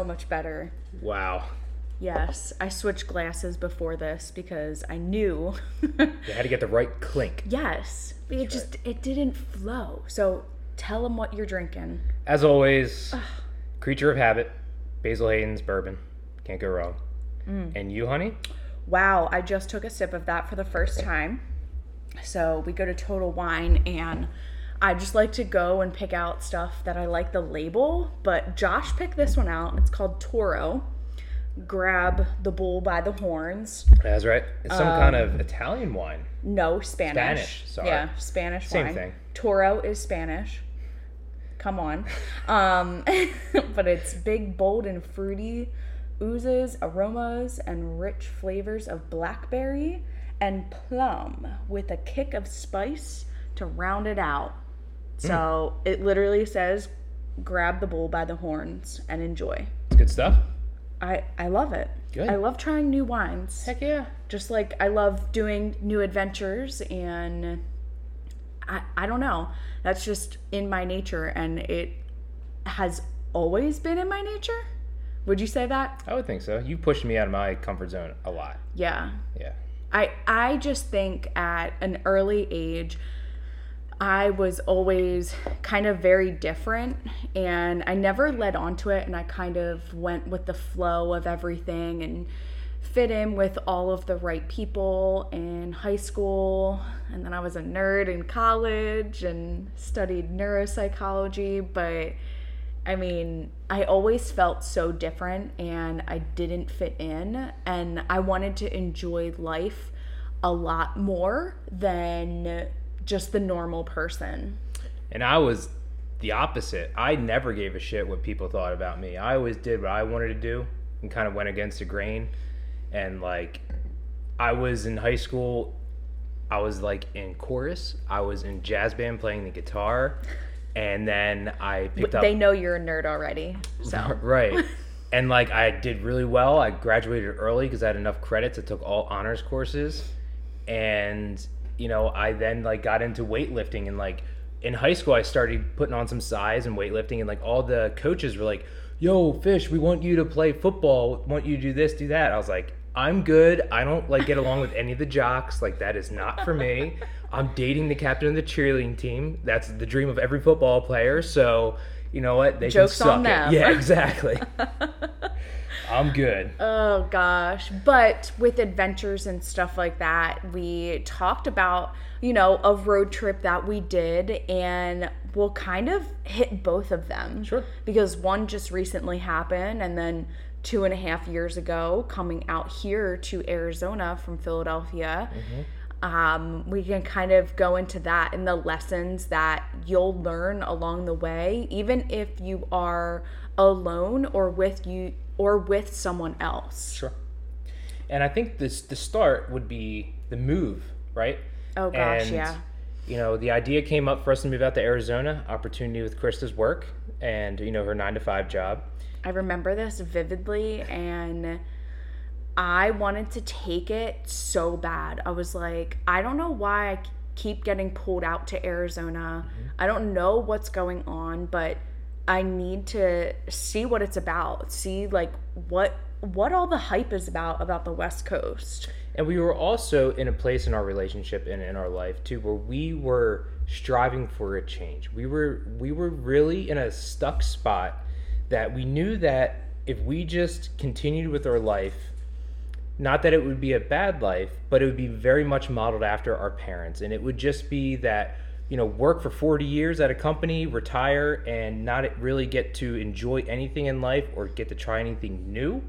so much better. Wow. Yes, I switched glasses before this because I knew. You had to get the right clink. yes, it just it didn't flow. So tell them what you're drinking. As always, creature of habit, Basil Hayden's bourbon. Can't go wrong. Mm. And you, honey? Wow, I just took a sip of that for the first time. So we go to Total Wine and I just like to go and pick out stuff that I like the label, but Josh picked this one out. It's called Toro. Grab the bull by the horns. That's right. It's some kind of Italian wine. No, Spanish. Spanish, sorry. Yeah, Spanish Same wine. thing. Toro is Spanish. Come on. Um, but it's big, bold, and fruity, oozes aromas and rich flavors of blackberry and plum with a kick of spice to round it out. So Hmm. it literally says, grab the bull by the horns and enjoy. It's good stuff. I, I love it. Good. I love trying new wines Heck yeah. just like I love doing new adventures and I I don't know. That's just in my nature and it has always been in my nature. Would you say that? I would think so. You pushed me out of my comfort zone a lot. Yeah. Yeah. I I just think at an early age I was always kind of very different and I never led onto it and I kind of went with the flow of everything and fit in with all of the right people in high school and then I was a nerd in college and studied neuropsychology but I mean, I always felt so different and I didn't fit in. And I wanted to enjoy life a lot more than just the normal person. And I was the opposite. I never gave a shit what people thought about me. I always did what I wanted to do and kind of went against the grain. And like, I was in high school, I was like in chorus, I was in jazz band playing the guitar, and then I picked up. They know you're a nerd already. So, Right. And like I did really well. I graduated early because I had enough credits. I took all honors courses. And, you know, I then like got into weightlifting and like in high school I started putting on some size and weightlifting and like all the coaches were like, Yo, Fish, we want you to play football, want you to do this, do that. I was like, I'm good. I don't like get along with any of the jocks. Like that is not for me. I'm dating the captain of the cheerleading team. That's the dream of every football player. So you know what? They Joke's can suck on it. Yeah, exactly. I'm good. oh gosh. But with adventures and stuff like that, we talked about, you know, a road trip that we did and we'll kind of hit both of them. Sure. because one just recently happened and then two and a half years ago coming out here to arizona from philadelphia um, we can kind of go into that and the lessons that you'll learn along the way even if you are alone or with you or with someone else Sure. And I think this the start would be the move, right? Oh, gosh, And, yeah. You know, the idea came up for us to move out to Arizona, opportunity with Krista's work and you know her nine to five job. I remember this vividly and I wanted to take it so bad. I was like, I don't know why I keep getting pulled out to Arizona. Mm-hmm. I don't know what's going on, but I need to see what it's about. See like what what all the hype is about about the West Coast. And we were also in a place in our relationship and in our life too where we were striving for a change. We were we were really in a stuck spot that we knew that if we just continued with our life, not that it would be a bad life, but it would be very much modeled after our parents. And it would just be that, you know, work for 40 years at a company, retire, and not really get to enjoy anything in life or get to try anything new.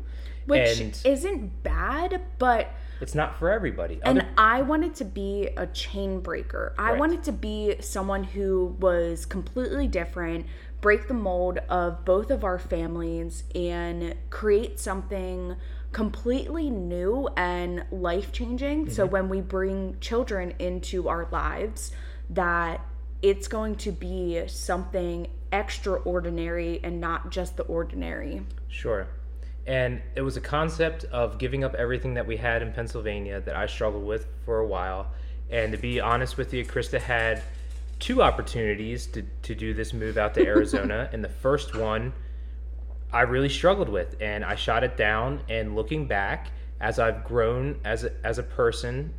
Which and isn't bad, but it's not for everybody. And I wanted to be a chain breaker. I Right. wanted to be someone who was completely different, break the mold of both of our families, and create something completely new and life changing. So Mm-hmm. when we bring children into our lives, that it's going to be something extraordinary and not just the ordinary. Sure. And it was a concept of giving up everything that we had in Pennsylvania that I struggled with for a while. And to be honest with you, Krista had two opportunities to, to do this move out to Arizona. and the first one, I really struggled with, and I shot it down. And looking back, as I've grown as a, as a person,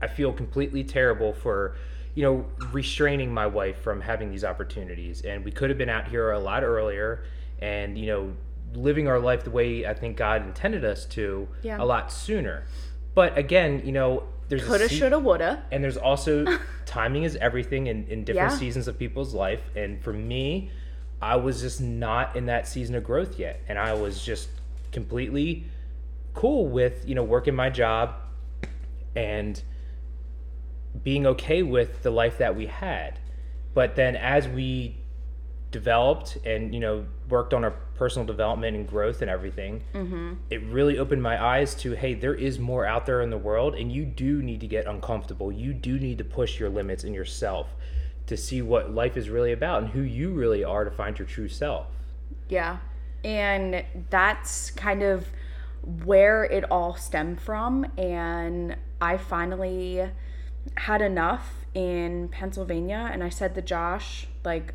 I feel completely terrible for, you know, restraining my wife from having these opportunities. And we could have been out here a lot earlier, and you know, living our life the way I think God intended us to Yeah. a lot sooner. But again, you know, there's Coulda, se- shoulda, woulda. and there's also timing is everything in, in different Yeah. seasons of people's life. And for me, I was just not in that season of growth yet. And I was just completely cool with, you know, working my job and being okay with the life that we had. But then as we developed and, you know, worked on our personal development and growth and everything, mm-hmm. it really opened my eyes to hey, there is more out there in the world, and you do need to get uncomfortable. You do need to push your limits in yourself to see what life is really about and who you really are to find your true self. Yeah. And that's kind of where it all stemmed from. And I finally had enough in Pennsylvania and I said to Josh, like,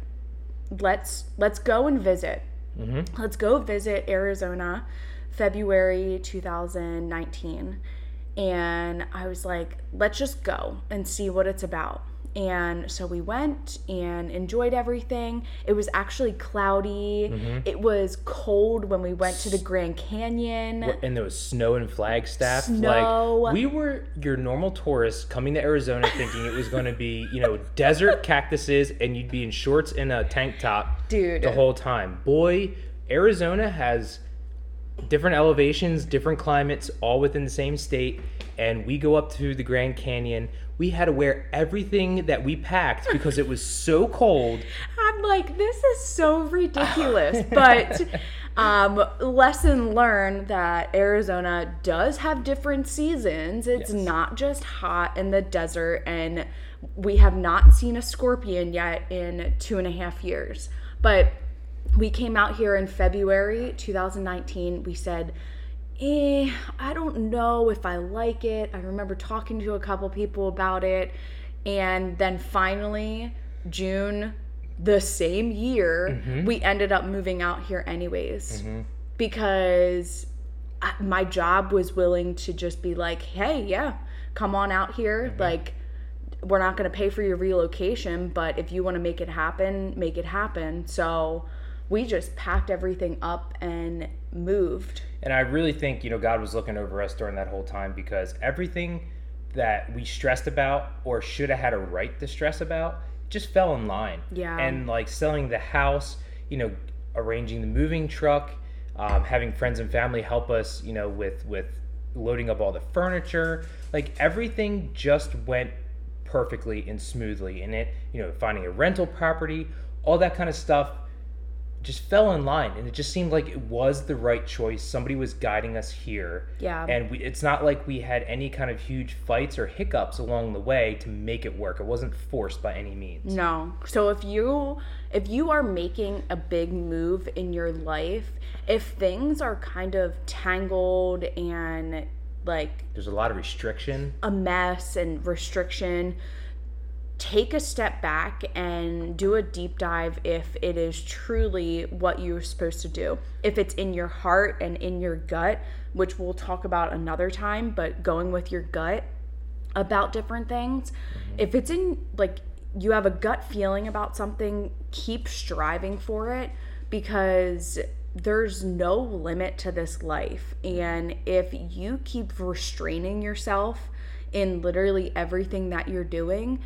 let's let's go and visit. Mm-hmm. Let's go visit Arizona, February 2019. And I was like, let's just go and see what it's about. And so we went and enjoyed everything. It was actually cloudy. Mm-hmm. It was cold when we went to the Grand Canyon. And there was snow in Flagstaff. Snow. Like we were your normal tourists coming to Arizona thinking it was going to be, you know, desert cactuses and you'd be in shorts and a tank top Dude. the whole time. Boy, Arizona has different elevations, different climates, all within the same state. And we go up to the Grand Canyon. We had to wear everything that we packed because it was so cold. I'm like, this is so ridiculous. but um, lesson learned that Arizona does have different seasons. It's Yes. not just hot in the desert, and we have not seen a scorpion yet in two and a half years. But we came out here in February 2019. We said, eh, I don't know if I like it. I remember talking to a couple people about it. And then finally, June the same year, mm-hmm. we ended up moving out here anyways. Mm-hmm. Because I, my job was willing to just be like, hey, yeah, come on out here. Mm-hmm. Like, we're not going to pay for your relocation, but if you want to make it happen, make it happen. So we just packed everything up and moved. And I really think, you know, God was looking over us during that whole time because everything that we stressed about or should have had a right to stress about just fell in line. Yeah. And like selling the house, you know, arranging the moving truck, um, having friends and family help us, you know, with with loading up all the furniture, like everything just went perfectly and smoothly. And it, you know, finding a rental property, all that kind of stuff just fell in line and it just seemed like it was the right choice. Somebody was guiding us here. Yeah. and we, it's not like we had any kind of huge fights or hiccups along the way to make it work. It wasn't forced by any means. No. So if you if you are making a big move in your life, if things are kind of tangled and like there's a lot of restriction. a mess and restriction, take a step back and do a deep dive if it is truly what you're supposed to do. If it's in your heart and in your gut, which we'll talk about another time, but going with your gut about different things. If it's in like you have a gut feeling about something, keep striving for it because there's no limit to this life. And if you keep restraining yourself in literally everything that you're doing,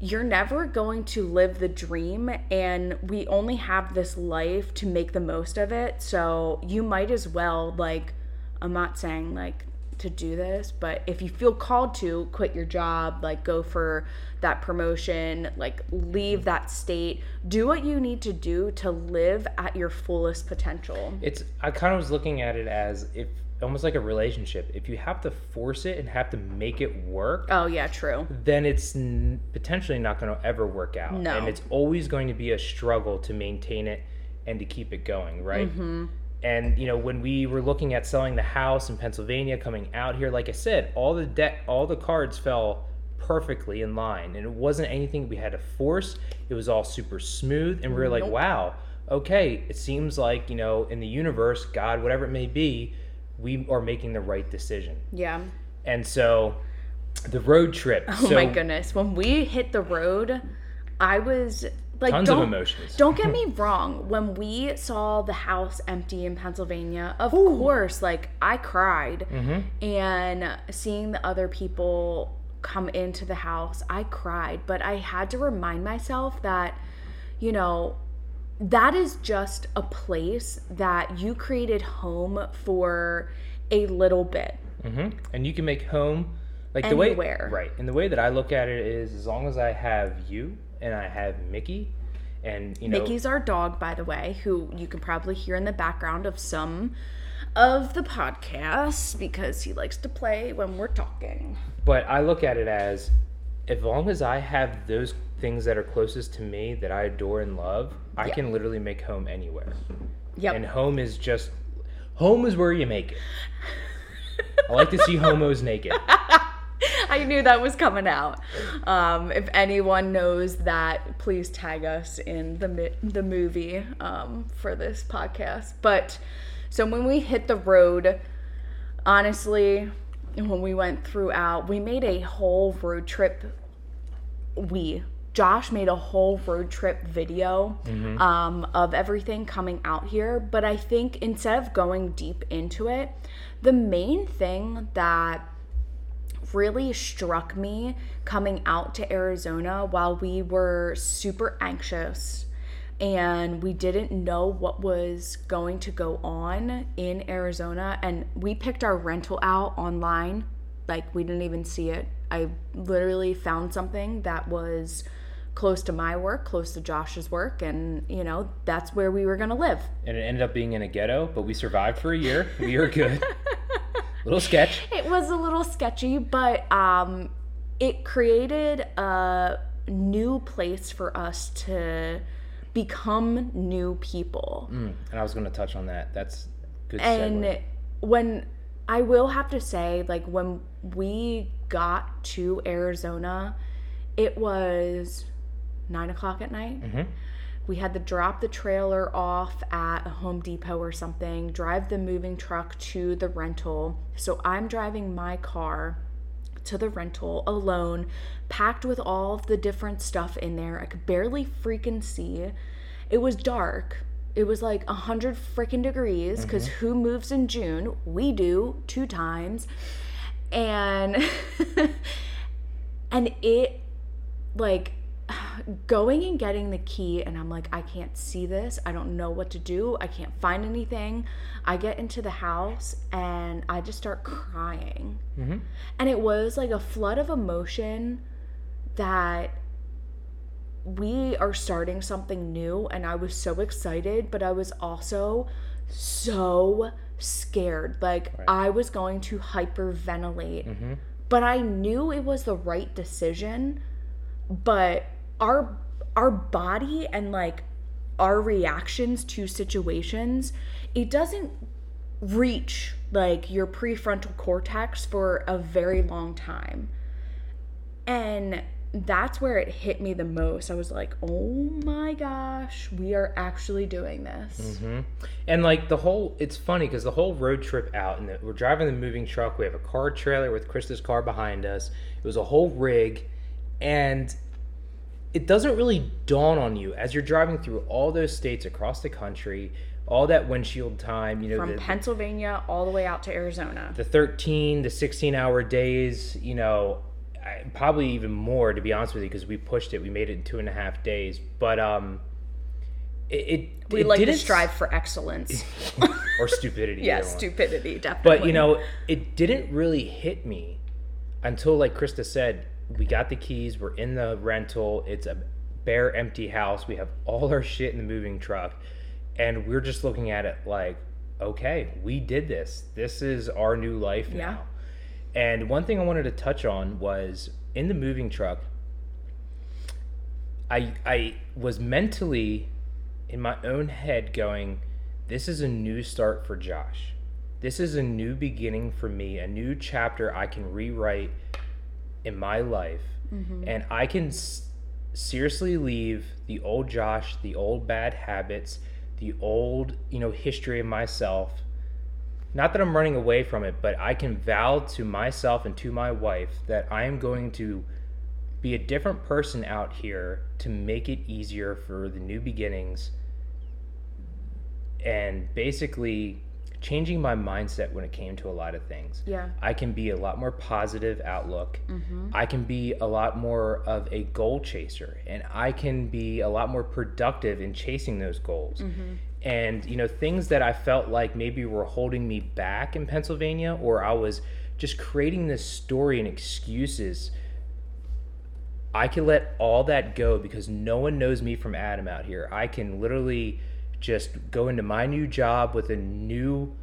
you're never going to live the dream and we only have this life to make the most of it. So you might as well like i'm not saying like to do this but if you feel called to quit your job like go for that promotion like leave that state do what you need to do to live at your fullest potential it's i kind of was looking at it as if almost like a relationship if you have to force it and have to make it work oh yeah true then it's n- potentially not going to ever work out. No. And it's always going to be a struggle to maintain it and to keep it going, right? Mm-hmm. And you know, when we were looking at selling the house in Pennsylvania, coming out here, like I said, all the debt, all the cards fell perfectly in line, and it wasn't anything we had to force. It was all super smooth, and we were like, Nope. wow, okay, it seems like, you know, in the universe, God, whatever it may be, we are making the right decision. Yeah. And so the road trip. Oh so my goodness. When we hit the road, I was like Tons don't, emotions. Don't get me wrong. When we saw the house empty in Pennsylvania, of course, like I cried. Mm-hmm. And seeing the other people come into the house, I cried. But I had to remind myself that, you know, that is just a place that you created home for a little bit. hmm And you can make home like Anywhere. the way right. And the way that I look at it is as long as I have you and I have Mickey and you know Mickey's our dog, by the way, who you can probably hear in the background of some of the podcasts because he likes to play when we're talking. But I look at it as as long as I have those things that are closest to me that I adore and love, I can literally make home anywhere. Yep. And home is just home is where you make it. I like to see homos naked. I knew that was coming out. Um, if anyone knows that, please tag us in the mi- the movie um, for this podcast. But so when we hit the road, honestly, when we went throughout, we made a whole road trip. We Josh made a whole road trip video um, of everything coming out here. But I think instead of going deep into it, the main thing that really struck me coming out to Arizona while we were super anxious and we didn't know what was going to go on in Arizona and we picked our rental out online like we didn't even see it I literally found something that was close to my work close to Josh's work and you know that's where we were going to live And it ended up being in a ghetto, but we survived for a year. We were good. Little sketch. it was a little sketchy, but um, it created a new place for us to become new people. Mm, and I was going to touch on that. That's good And segue. when I will have to say, like, when we got to Arizona, it was nine o'clock at night. Mhm. We had to drop the trailer off at a Home Depot or something, drive the moving truck to the rental. So I'm driving my car to the rental alone, packed with all of the different stuff in there. I could barely freaking see. It was dark. It was like a hundred freaking degrees because mm-hmm. who moves in June? We do two times, and and it like going and getting the key and I'm like I can't see this. I don't know what to do. I can't find anything. I get into the house and I just start crying. Mhm. And it was like a flood of emotion that we are starting something new and I was so excited, but I was also so scared. Like I was going to hyperventilate. Mhm. But I knew it was the right decision, but our our body and like our reactions to situations, it doesn't reach like your prefrontal cortex for a very long time. And that's where it hit me the most. I was like, "Oh my gosh, we are actually doing this." hmm And like the whole, it's funny because the whole road trip out, and we're driving the moving truck. We have a car trailer with Krista's car behind us. It was a whole rig, and it doesn't really dawn on you as you're driving through all those states across the country, all that windshield time. You know, From the, Pennsylvania all the way out to Arizona. the 13 to 16 hour days. You know, I, probably even more to be honest with you because we pushed it. We made it in two and a half days, but um, it, it We it like to strive for excellence. or stupidity. yeah, stupidity, definitely. But you know, it didn't really hit me until, like Krista said, we got the keys. We're in the rental. It's a bare, empty house. We have all our shit in the moving truck, and we're just looking at it like, okay, we did this. This is our new life Yeah. now. And one thing I wanted to touch on was in the moving truck. I I was mentally in my own head going, this is a new start for Josh. This is a new beginning for me, a new chapter I can rewrite in my life. Mm-hmm. And I can s- seriously leave the old Josh, the old bad habits, the old, you know, history of myself. Not that I'm running away from it, but I can vow to myself and to my wife that I am going to be a different person out here to make it easier for the new beginnings and basically changing my mindset when it came to a lot of things. Yeah. I can be a lot more positive outlook. Mm-hmm. I can be a lot more of a goal chaser and I can be a lot more productive in chasing those goals. Mm-hmm. And you know, things that I felt like maybe were holding me back in Pennsylvania or I was just creating this story and excuses I can let all that go because no one knows me from Adam out here. I can literally just go into my new job with a new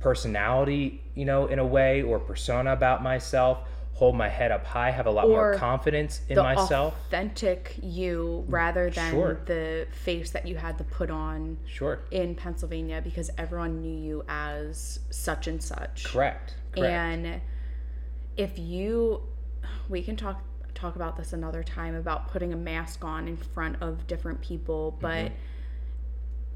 personality, you know, in a way or persona about myself, hold my head up high, have a lot more confidence in the myself. authentic you rather than Sure. the face that you had to put on Sure. in Pennsylvania because everyone knew you as such and such. Correct. Correct. And if you we can talk talk about this another time about putting a mask on in front of different people, but mm-hmm.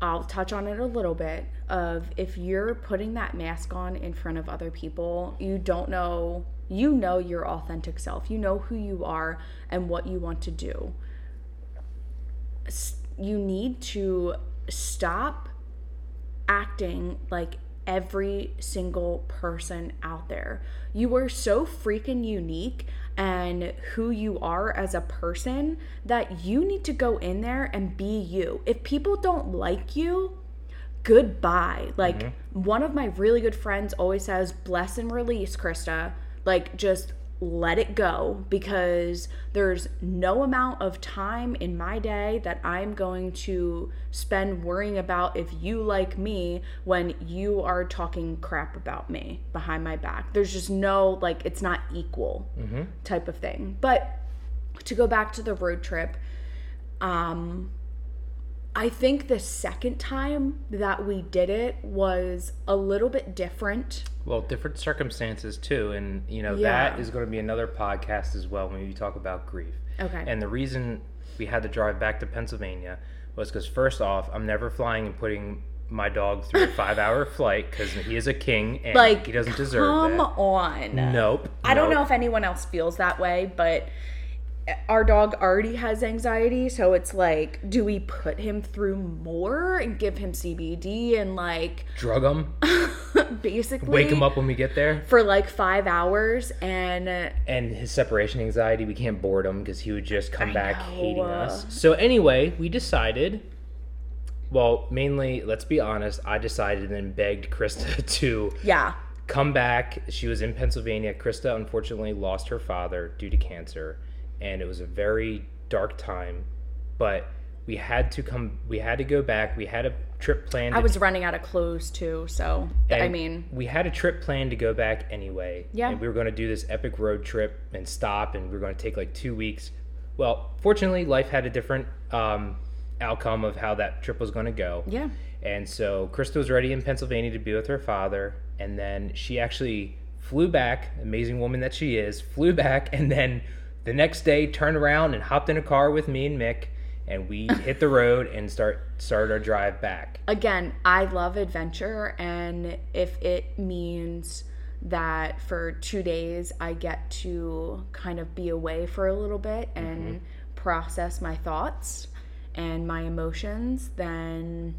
I'll touch on it a little bit of if you're putting that mask on in front of other people, you don't know you know your authentic self. You know who you are and what you want to do. You need to stop acting like every single person out there. You are so freaking unique and who you are as a person that you need to go in there and be you. If people don't like you, goodbye. Like mm-hmm. one of my really good friends always says, bless and release, Krista. Like just let it go because there's no amount of time in my day that I'm going to spend worrying about if you like me when you are talking crap about me behind my back. There's just no, like, it's not equal type of thing. But to go back to the road trip, um, I think the second time that we did it was a little bit different. Well, different circumstances too, and you know Yeah. that is going to be another podcast as well when we talk about grief. Okay. And the reason we had to drive back to Pennsylvania was because first off, I'm never flying and putting my dog through a five-hour flight because he is a king and like, he doesn't deserve come that. on. Nope. I don't know if anyone else feels that way, but our dog already has anxiety, so it's like, do we put him through more and give him CBD and like drug him, basically wake him up when we get there, for like five hours and uh, and his separation anxiety. We can't board him because he would just come I back know, hating us. So anyway, we decided. Well, mainly, let's be honest. I decided and then begged Krista to yeah, come back. She was in Pennsylvania. Krista unfortunately lost her father due to cancer, and it was a very dark time. But we had to come. We had to go back. We had a trip planned. I to- was running out of clothes too, so I mean, we had a trip planned to go back anyway. Yeah. And we were going to do this epic road trip and stop, and we were going to take like two weeks. Well, fortunately, life had a different um, outcome of how that trip was going to go. yeah. And so Krista was ready in Pennsylvania to be with her father. And then she actually flew back, amazing woman that she is, flew back. And then the next day turned around and hopped in a car with me and Mick. And we hit the road and start started our drive back. again, I love adventure, and if it means that for two days I get to kind of be away for a little bit mm-hmm. and process my thoughts and my emotions, then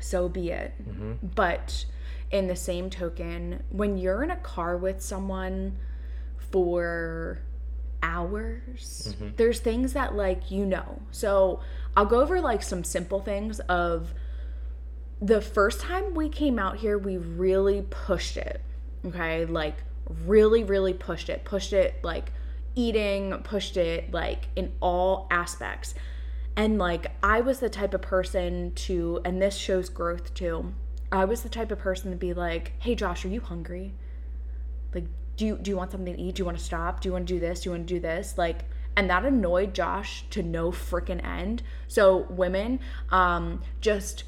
so be it. Mm-hmm. But in the same token, when you're in a car with someone for hours, mm-hmm. there's things that like you know. So I'll go over like some simple things of the first time we came out here, we really pushed it. Okay. Like, really, really pushed it. Pushed it like eating, pushed it like in all aspects. And like, I was the type of person to, and this shows growth too. I was the type of person to be like, hey, Josh, are you hungry? Like, do you, do you want something to eat? Do you want to stop? Do you want to do this? Do you want to do this? Like, and that annoyed Josh to no freaking end. So, women, um, just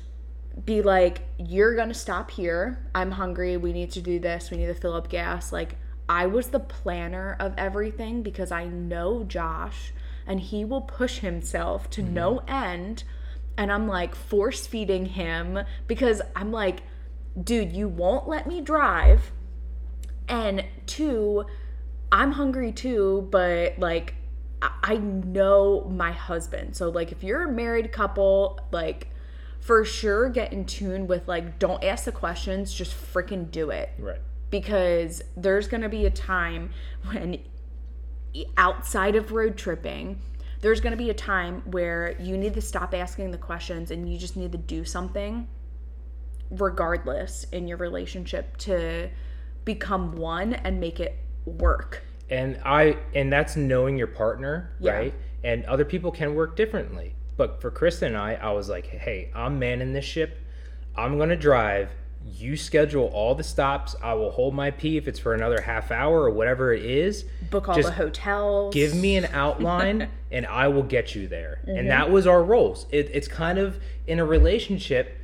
be like, you're gonna stop here. I'm hungry. We need to do this. We need to fill up gas. Like, I was the planner of everything because I know Josh and he will push himself to no end. and I'm like force feeding him because I'm like, dude, you won't let me drive. And two, I'm hungry too, but like I- know my husband. So like if you're a married couple, like for sure get in tune with like don't ask the questions, just freaking do it Right. because there's going to be a time when outside of road tripping there's going to be a time where you need to stop asking the questions and you just need to do something regardless in your relationship to become one and make it work. And i and that's knowing your partner Yeah. right? And other people can work differently. But for krista and i i was like hey i'm manning this ship. I'm gonna drive. You schedule all the stops. I will hold my pee if it's for another half hour or whatever it is. Book all Just the hotels. give me an outline and i will get you there. Mm-hmm. and that was our roles. It, it's kind of in a relationship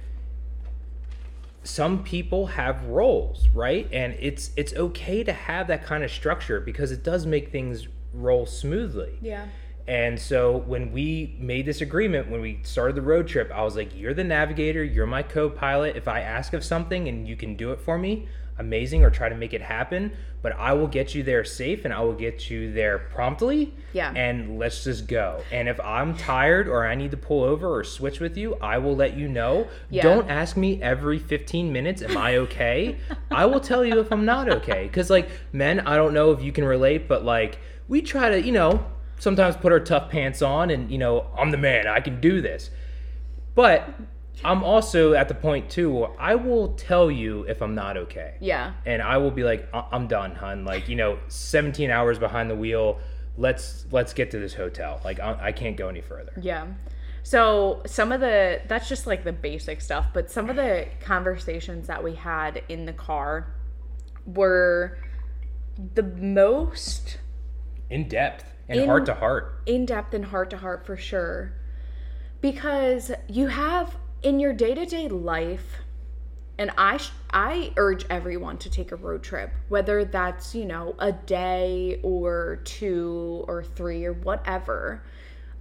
some people have roles right? And it's it's okay to have that kind of structure because it does make things roll smoothly. Yeah and so when we made this agreement when we started the road trip i was like you're the navigator you're my co-pilot. If i ask of something and you can do it for me amazing or try to make it happen. But i will get you there safe and i will get you there promptly. Yeah. and let's just go. And if i'm tired or i need to pull over or switch with you i will let you know. Yeah. don't ask me every 15 minutes am i okay? I will tell you if i'm not okay. Because like men i don't know if you can relate but like we try to you know sometimes put our tough pants on and you know i'm the man i can do this. But i'm also at the point too where i will tell you if i'm not okay. Yeah. And i will be like "I- i'm done hun. Like you know 17 hours behind the wheel let's let's get to this hotel. Like i, I can't go any further. Yeah. So some of the that's just like the basic stuff, but some of the conversations that we had in the car were the most in depth and In- heart to heart in depth and heart to heart for sure. Because you have in your day-to-day life and I sh- I urge everyone to take a road trip, whether that's, you know, a day or two or three or whatever.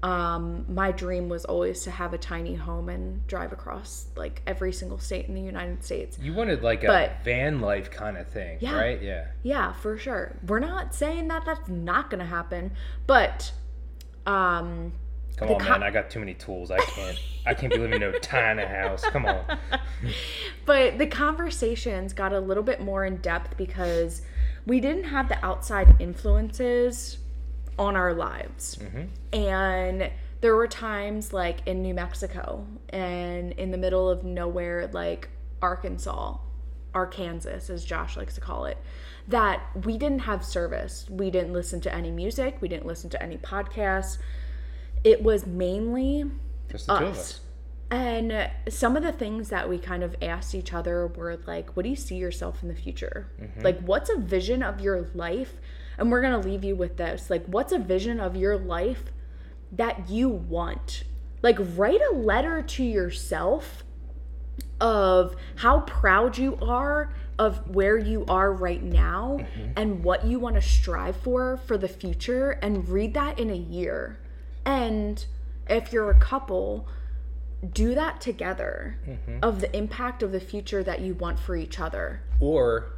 Um, my dream was always to have a tiny home and drive across like every single state in the United States. you wanted like a van life kind of thing Yeah. right yeah Yeah, for sure. We're not saying that that's not going to happen, but um come on co- man i got too many tools i can't i can't be living in no tiny house come on but the conversations got a little bit more in depth because we didn't have the outside influences on our lives. Mm-hmm. And there were times like in New Mexico and in the middle of nowhere, like Arkansas, Arkansas, as Josh likes to call it, that we didn't have service. We didn't listen to any music, we didn't listen to any podcasts. It was mainly just the two of us. us And some of the things that we kind of asked each other were like, what do you see yourself in the future? Mm-hmm. Like, what's a vision of your life? And we're going to leave you with this. Like, what's a vision of your life that you want? Like, write a letter to yourself of how proud you are of where you are right now mm-hmm. and what you want to strive for for the future and read that in a year. And if you're a couple, do that together mm-hmm. of the impact of the future that you want for each other. or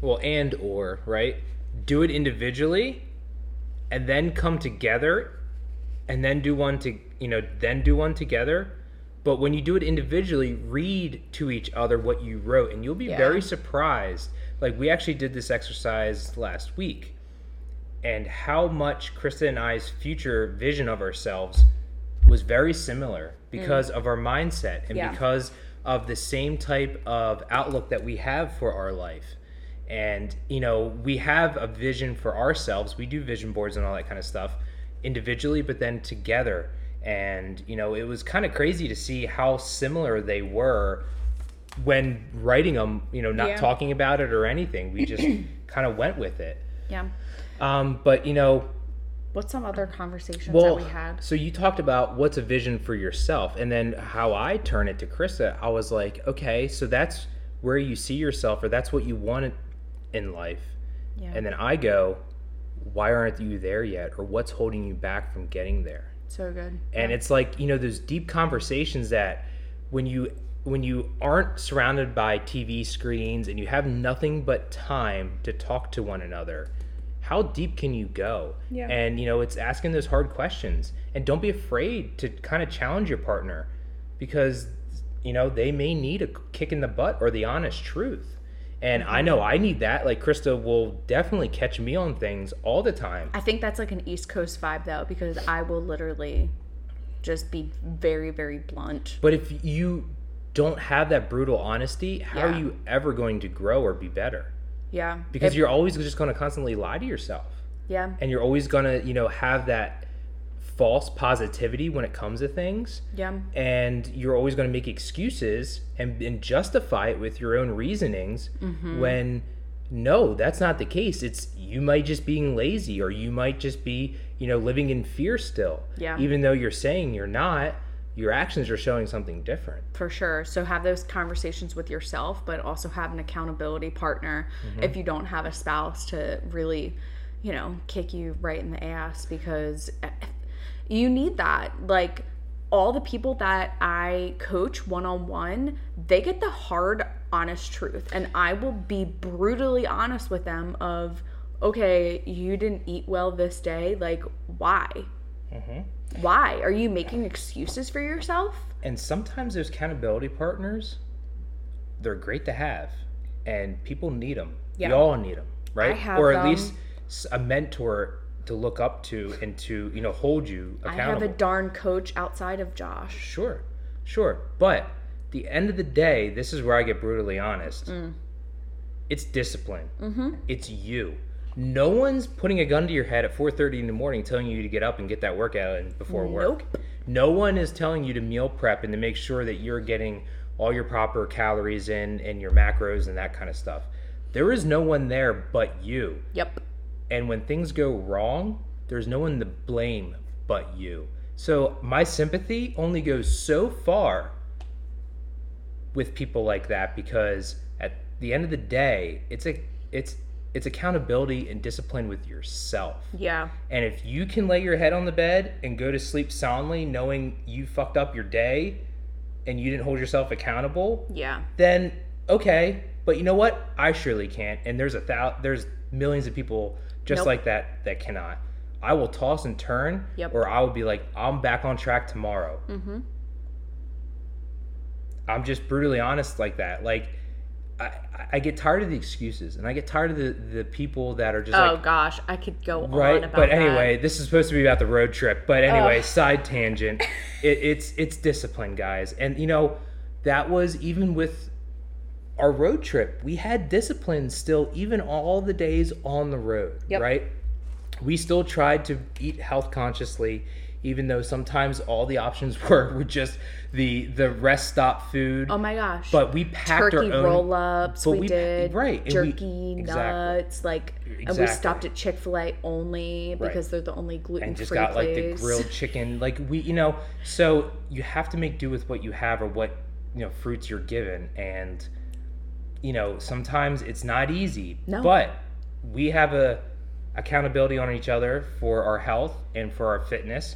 well and or right do it individually and then come together and then do one to you know then do one together but when you do it individually read to each other what you wrote and you'll be Yeah. very surprised like we actually did this exercise last week and how much krista and i's future vision of ourselves was very similar because mm. of our mindset and Yeah. because of the same type of outlook that we have for our life. And, you know, we have a vision for ourselves. We do vision boards and all that kind of stuff individually, but then together. And, you know, it was kind of crazy to see how similar they were when writing them, you know, not Yeah. talking about it or anything. We just kind of went with it. Yeah. Um, but, you know, What's some other conversations well, that we had? so you talked about what's a vision for yourself, and then how I turn it to Krista. I was like, okay, so that's where you see yourself, or that's what you want in life. Yeah. And then I go, why aren't you there yet, or what's holding you back from getting there? So good. and it's like you know those deep conversations that when you when you aren't surrounded by tv screens and you have nothing but time to talk to one another how deep can you go Yeah. and you know it's asking those hard questions and don't be afraid to kind of challenge your partner because you know they may need a kick in the butt or the honest truth and i mm-hmm. know i need that like krista will definitely catch me on things all the time I think that's like an East Coast vibe though, because I will literally just be very, very blunt. But if you don't have that brutal honesty, how Yeah. are you ever going to grow or be better? Yeah. Because If- you're always just going to constantly lie to yourself. yeah. And you're always going to, you know, have that false positivity when it comes to things. Yeah. And you're always going to make excuses and, and justify it with your own reasonings Mm-hmm. when no, that's not the case. It's you might just being lazy or you might just be, you know, living in fear still. Yeah. Even though you're saying you're not, your actions are showing something different. For sure. So have those conversations with yourself, but also have an accountability partner Mm-hmm. if you don't have a spouse to really, you know, kick you right in the ass because you need that. Like all the people that I coach one on one, they get the hard, honest truth. And I will be brutally honest with them of, okay, you didn't eat well this day. Like, why? Mm-hmm. Why? Are you making excuses for yourself? And sometimes those accountability partners, they're great to have, and people need them. Yeah. We all need them, right? or at them. least a mentor to look up to and to you know hold you accountable. I have a darn coach outside of Josh. Sure, sure. But the end of the day, this is where I get brutally honest. Mm. It's discipline. Mm-hmm. It's you. No one's putting a gun to your head at 4:30 in the morning, telling you to get up and get that workout in before work. Nope. No one is telling you to meal prep and to make sure that you're getting all your proper calories in and your macros and that kind of stuff. There is no one there but you. Yep. And when things go wrong, there's no one to blame but you. So my sympathy only goes so far with people like that because at the end of the day, it's a it's it's accountability and discipline with yourself. Yeah. And if you can lay your head on the bed and go to sleep soundly knowing you fucked up your day and you didn't hold yourself accountable, Yeah. then okay. But you know what? I surely can't. And there's a thou- there's millions of people just Nope. like that that cannot. I will toss and turn, Yep. or I will be like, I'm back on track tomorrow. Mm-hmm. I'm just brutally honest like that. Like, I, I get tired of the excuses, and I get tired of the, the people that are just Oh like, gosh, I could go on right. But that. anyway, this is supposed to be about the road trip. But anyway, Ugh. side tangent. It, it's it's discipline, guys, and you know that was even with our road trip. We had discipline still, even all the days on the road. Yep. Right. We still tried to eat health consciously, even though sometimes all the options were were just the the rest stop food. Oh my gosh. but we packed turkey our own roll ups. but We, we- did right, and we- jerky, exactly. nuts, like, and we stopped at Chick Fil A only because they're the only gluten free. and just got place. like the grilled chicken like we you know so you have to make do with what you have or what you know fruits you're given and you know sometimes it's not easy No. but we have a accountability on each other for our health and for our fitness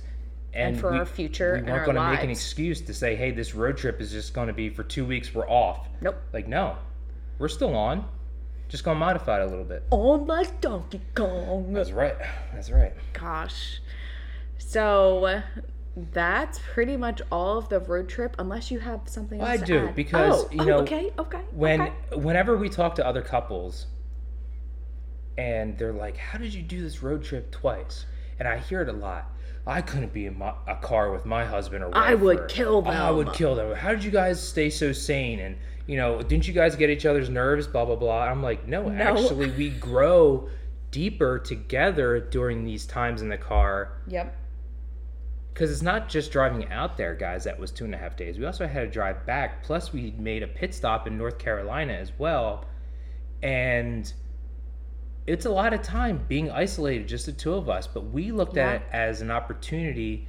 and, And for we- our future we and weren't gonna make an excuse to say hey this road trip is just going to be for two weeks we're off Nope. like no we're still on just gonna modify it a little bit On like Donkey Kong. that's right that's right Gosh. So that's pretty much all of the road trip, unless you have something else I do, add. because, oh, you oh, know, okay, okay, when okay. whenever we talk to other couples and they're like how did you do this road trip twice and i hear it a lot i couldn't be in my, a car with my husband or I would whatever. kill them. i would kill them how did you guys stay so sane and you know didn't you guys get each other's nerves blah blah blah i'm like no, No. actually we grow deeper together during these times in the car Yep. Because it's not just driving out there, guys. That was two and a half days. We also had to drive back. Plus, we made a pit stop in North Carolina as well, and it's a lot of time being isolated, just the two of us. But we looked Yeah. at it as an opportunity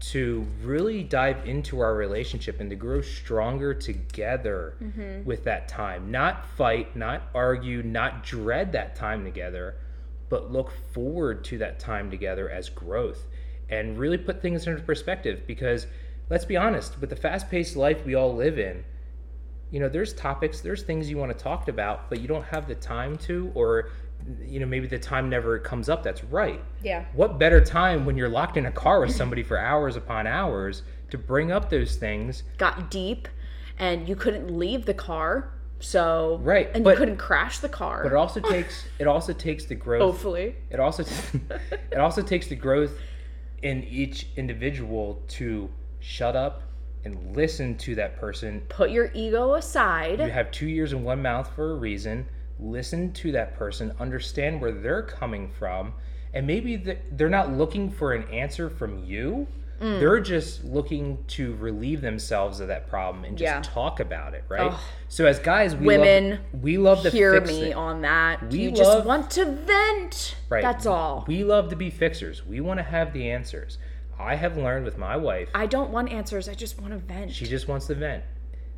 to really dive into our relationship and to grow stronger together mm-hmm. with that time. Not fight, not argue, not dread that time together, but look forward to that time together as growth. And really put things into perspective because let's be honest, with the fast-paced life we all live in, you know, there's topics, there's things you want to talk about, but you don't have the time to or you know, maybe the time never comes up that's right. Yeah. What better time when you're locked in a car with somebody for hours upon hours to bring up those things? Got deep and you couldn't leave the car. So Right, and but- you couldn't crash the car. But it also takes it also takes the growth hopefully. it also it also takes the growth in each individual to shut up and listen to that person. Put your ego aside. you have two ears and one mouth for a reason. Listen to that person. Understand where they're coming from. And maybe they're not looking for an answer from you Mm. they're just looking to relieve themselves of that problem and just Yeah. talk about it right so as guys we Women, love, we love to Hear me it. on that. We you love- just want to vent. Right. That's all. We love to be fixers. We want to have the answers. I have learned with my wife, I don't want answers. I just want to vent. she just wants to vent.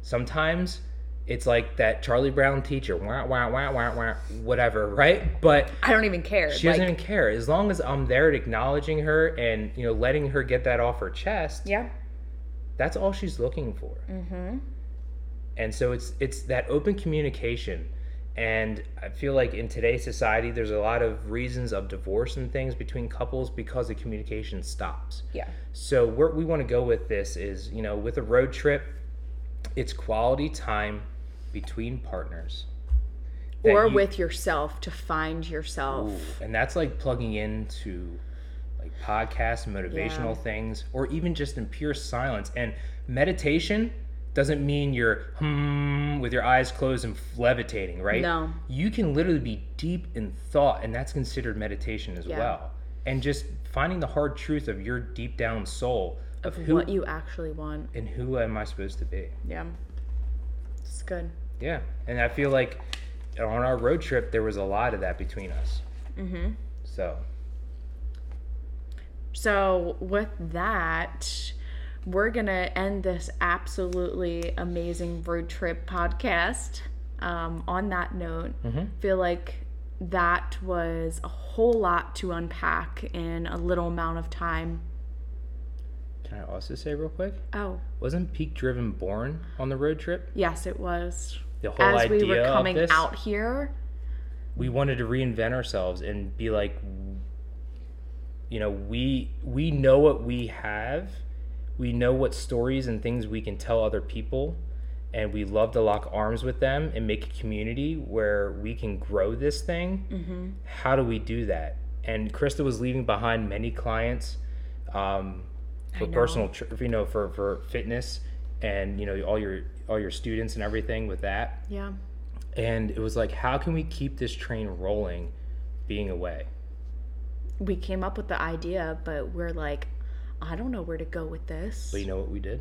Sometimes it's like that Charlie Brown teacher, wah, wah, wah, wah, wah, whatever, right? But I don't even care. she like, doesn't even care. As long as I'm there and acknowledging her and, you know, letting her get that off her chest, yeah. that's all she's looking for. Mm-hmm. and so it's it's that open communication and i feel like in today's society there's a lot of reasons of divorce and things between couples because the communication stops Yeah. so where we want to go with this is you know with a road trip it's quality time between partners Or you- with yourself to find yourself. Ooh, and that's like plugging into like podcasts motivational Yeah. things or even just in pure silence and meditation doesn't mean you're hmm with your eyes closed and levitating right No. you can literally be deep in thought and that's considered meditation as Yeah. well and just finding the hard truth of your deep down soul of who What you actually want. and who am i supposed to be Yeah. It's good. Yeah and i feel like on our road trip there was a lot of that between us Mm-hmm. so So, with that, we're going to end this absolutely amazing road trip podcast. Um, on that note, Mhm. feel like that was a whole lot to unpack in a little amount of time. Can i also say real quick Oh, Wasn't Peak Driven born on the road trip? yes, it was. The whole As idea we were coming of this, out here, we wanted to reinvent ourselves and be like, you know, we we know what we have, we know what stories and things we can tell other people, and we love to lock arms with them and make a community where we can grow this thing. Mm-hmm. How do we do that? And Krista was leaving behind many clients um, for personal, tr- you know, for for fitness, and you know, all your all your students and everything with that. yeah. And it was like, how can we keep this train rolling, being away? We came up with the idea, but we're like, I don't know where to go with this. But you know what we did?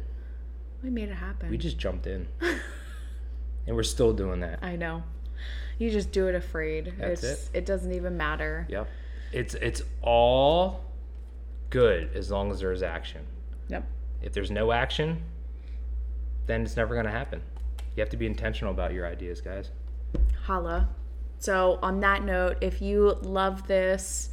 we made it happen. We just jumped in, and we're still doing that. I know. You just do it afraid. That's it's it doesn't even matter. Yep. It's it's all good as long as there's action. Yep. If there's no action, then it's never going to happen. You have to be intentional about your ideas, guys. Holla. So on that note, if you love this,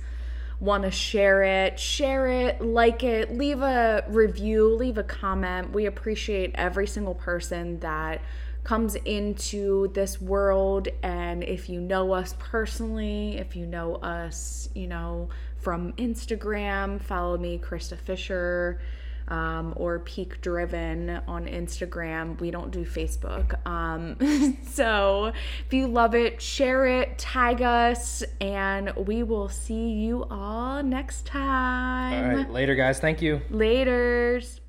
want to share it, share it, like it, leave a review, leave a comment. We appreciate every single person that comes into this world and if you know us personally, if you know us, you know, from Instagram, follow me Krista Fisher um, or Peak Driven on Instagram. We don't do Facebook. Um, so if you love it, share it, tag us, and we will see you all next time. All right, later, guys. Thank you. Laters.